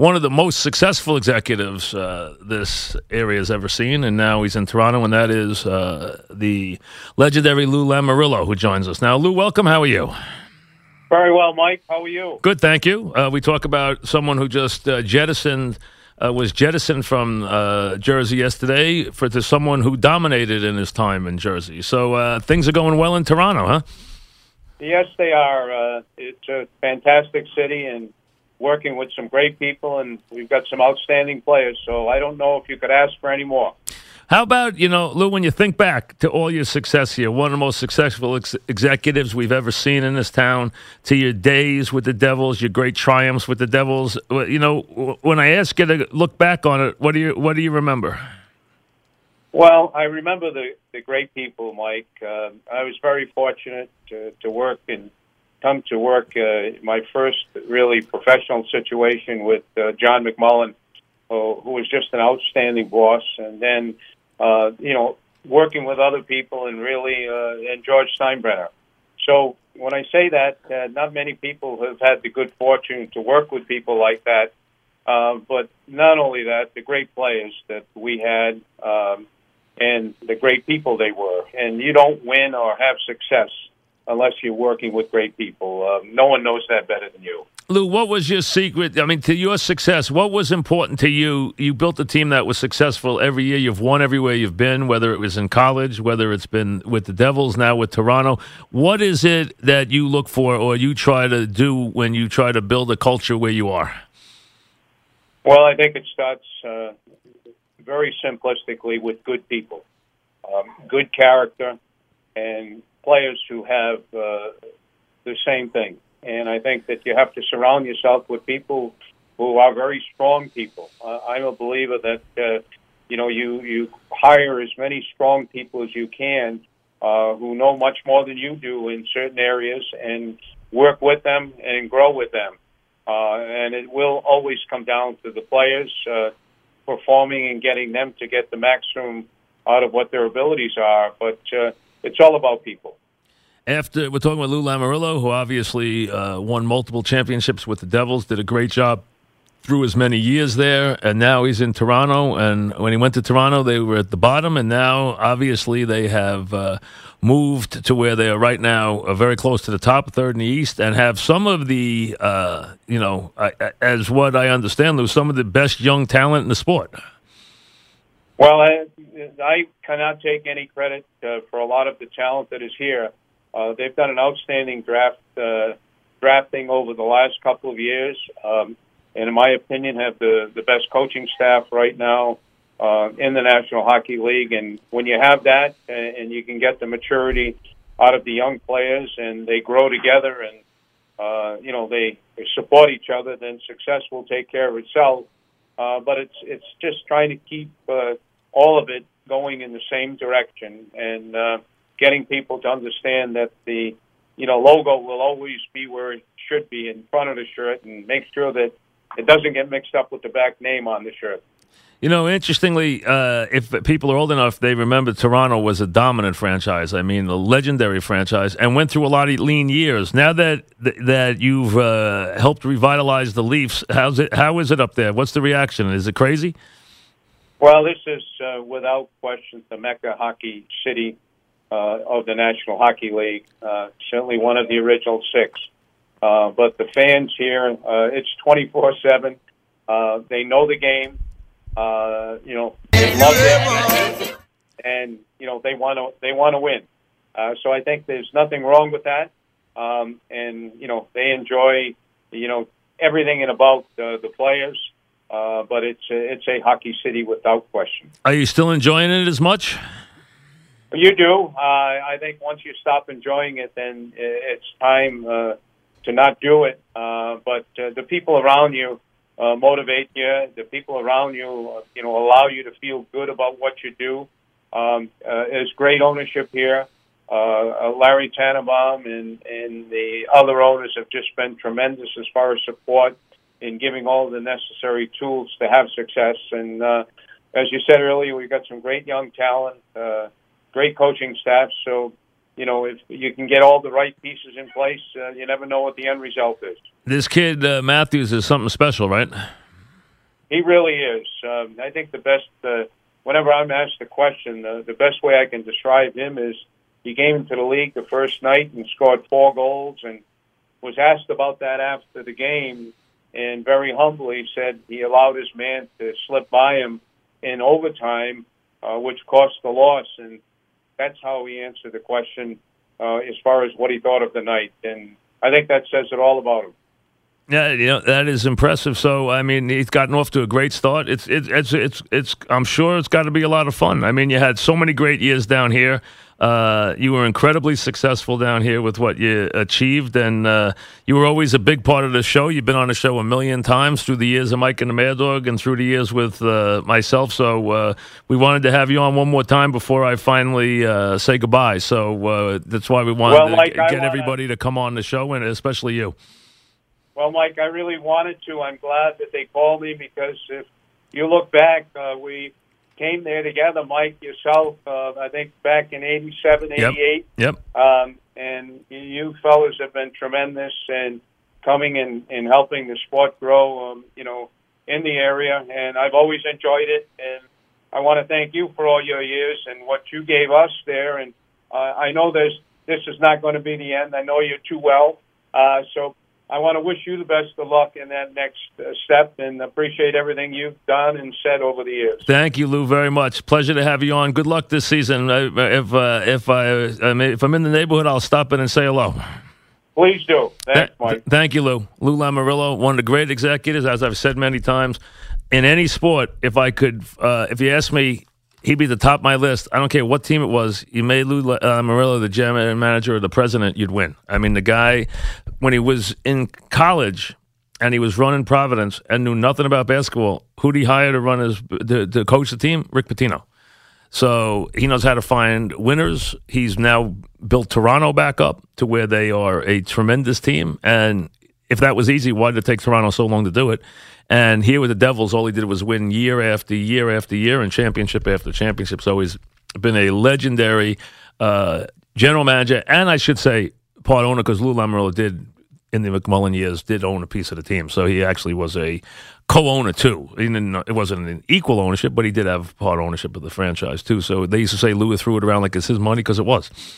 one of the most successful executives uh, this area has ever seen, and now he's in Toronto, and that is uh, the legendary Lou Lamoriello, who joins us now. Lou, welcome. How are you? Very well, Mike. How are you? Good, thank you. Uh, we talk about someone who just uh, jettisoned. Uh, was jettisoned from uh, Jersey yesterday for to someone who dominated in his time in Jersey. So things are going well in Toronto, huh? Yes, they are. it's a fantastic city, and working with some great people, and we've got some outstanding players. So I don't know if you could ask for any more. How about, you know, Lou, when you think back to all your success here, one of the most successful ex- executives we've ever seen in this town, to your days with the Devils, your great triumphs with the Devils, you know, when I ask you to look back on it, what do you what do you remember? Well, I remember the, the great people, Mike. Uh, I was very fortunate to, to work and come to work. Uh, my first really professional situation with uh, John McMullen, who, who was just an outstanding boss, and then uh, you know working with other people and really uh, and George Steinbrenner. So when I say that, uh, not many people have had the good fortune to work with people like that. Uh, but not only that, the great players that we had um, and the great people they were. And you don't win or have success unless you're working with great people. Um, no one knows that better than you. Lou, what was your secret? I mean, to your success, what was important to you? You built a team that was successful every year. You've won everywhere you've been, whether it was in college, whether it's been with the Devils, now with Toronto. What is it that you look for or you try to do when you try to build a culture where you are? Well, I think it starts uh, very simplistically with good people, um, good character, and players who have uh, the same thing. And I think that you have to surround yourself with people who are very strong people. Uh, I'm a believer that uh, you know you you hire as many strong people as you can uh, who know much more than you do in certain areas and work with them and grow with them. Uh, and it will always come down to the players uh, performing and getting them to get the maximum out of what their abilities are. But uh, it's all about people. After we're talking about Lou Lamoriello, who obviously uh, won multiple championships with the Devils, did a great job through as many years there, and now he's in Toronto. And when he went to Toronto, they were at the bottom, and now obviously they have uh, moved to where they are right now, uh, very close to the top, third in the East, and have some of the, uh, you know, as what I understand, Lou, some of the best young talent in the sport. Well, I, I cannot take any credit uh, for a lot of the talent that is here. Uh, they've done an outstanding draft uh, drafting over the last couple of years, um, and in my opinion, have the the best coaching staff right now uh, in the National Hockey League. And when you have that, and, and you can get the maturity out of the young players, and they grow together, and uh, you know they, they support each other, then success will take care of itself. Uh, but it's it's just trying to keep uh, all of it going in the same direction and uh, getting people to understand that the you know logo will always be where it should be in front of the shirt and make sure that it doesn't get mixed up with the back name on the shirt. You know, interestingly, uh, if people are old enough, they remember Toronto was a dominant franchise. I mean, a legendary franchise, and went through a lot of lean years. Now that that you've uh, helped revitalize the Leafs, how's it? How is it up there? What's the reaction? Is it crazy? Well, this is uh, without question the mecca hockey city uh, of the National Hockey League. Uh, certainly one of the original six. Uh, but the fans here, uh, it's 24 7. Uh, they know the game. Uh, you know, they love it. And, you know, they want to they want to win. Uh, so I think there's nothing wrong with that. Um, and, you know, they enjoy, you know, everything and about uh, the players. Uh, but it's a, it's a hockey city without question. Are you still enjoying it as much? You do. Uh, I think once you stop enjoying it, then it's time uh, to not do it. Uh, but uh, the people around you uh, motivate you. The people around you, uh, you know, allow you to feel good about what you do. Um, uh, there's great ownership here. Larry Tannenbaum and, and the other owners have just been tremendous as far as support in giving all the necessary tools to have success. And uh, as you said earlier, we've got some great young talent, uh, great coaching staff. So, you know, if you can get all the right pieces in place, uh, you never know what the end result is. This kid uh, Matthews is something special, right? he really is. Um, I think the best. Uh, whenever I'm asked the question, uh, the best way I can describe him is he came into the league the first night and scored four goals, and was asked about that after the game, and very humbly said he allowed his man to slip by him in overtime, uh, which cost the loss, and that's how he answered the question uh, as far as what he thought of the night, and I think that says it all about him. Yeah, you know that is impressive. So, I mean, he's gotten off to a great start. It's it's it's it's, it's I'm sure it's got to be a lot of fun. I mean, you had so many great years down here. Uh, you were incredibly successful down here with what you achieved, and uh, you were always a big part of the show. You've been on the show a million times through the years of Mike and the Mad Dog, and through the years with uh, myself. So uh, we wanted to have you on one more time before I finally uh, say goodbye. So uh, that's why we wanted well, to Mike, get wanna... everybody to come on the show, and especially you. Well, Mike, I really wanted to. I'm glad that they called me because if you look back, we came there together, Mike, yourself, uh, I think back in 87, 88. Yep. yep. Um, and you fellas have been tremendous in coming and, and helping the sport grow, um, you know, in the area. And I've always enjoyed it. And I want to thank you for all your years and what you gave us there. And uh, I know there's, this is not going to be the end. I know you too well. Uh, so I want to wish you the best of luck in that next uh, step and appreciate everything you've done and said over the years. Thank you, Lou, very much. Pleasure to have you on. Good luck this season. If uh, if I if I'm in the neighborhood, I'll stop in and say hello. Please do. Thanks, Mike. Thank you, Lou. Lou Lamoriello, one of the great executives, as I've said many times. In any sport, if I could, uh, if you ask me he'd be the top of my list. I don't care what team it was. You made Lou uh, Lamoriello the general manager or the president, you'd win. I mean, the guy, when he was in college and he was running Providence and knew nothing about basketball, who did he hire to run his to, to coach the team? Rick Pitino. So he knows how to find winners. He's now built Toronto back up to where they are a tremendous team. And if that was easy, why did it take Toronto so long to do it? And here with the Devils, all he did was win year after year after year and championship after championship. So he's been a legendary uh, general manager, and I should say part owner because Lou Lamoriello did in the McMullen years did own a piece of the team, so he actually was a co-owner too. it wasn't an equal ownership, but he did have part ownership of the franchise too. So they used to say Lou threw it around like it's his money because it was.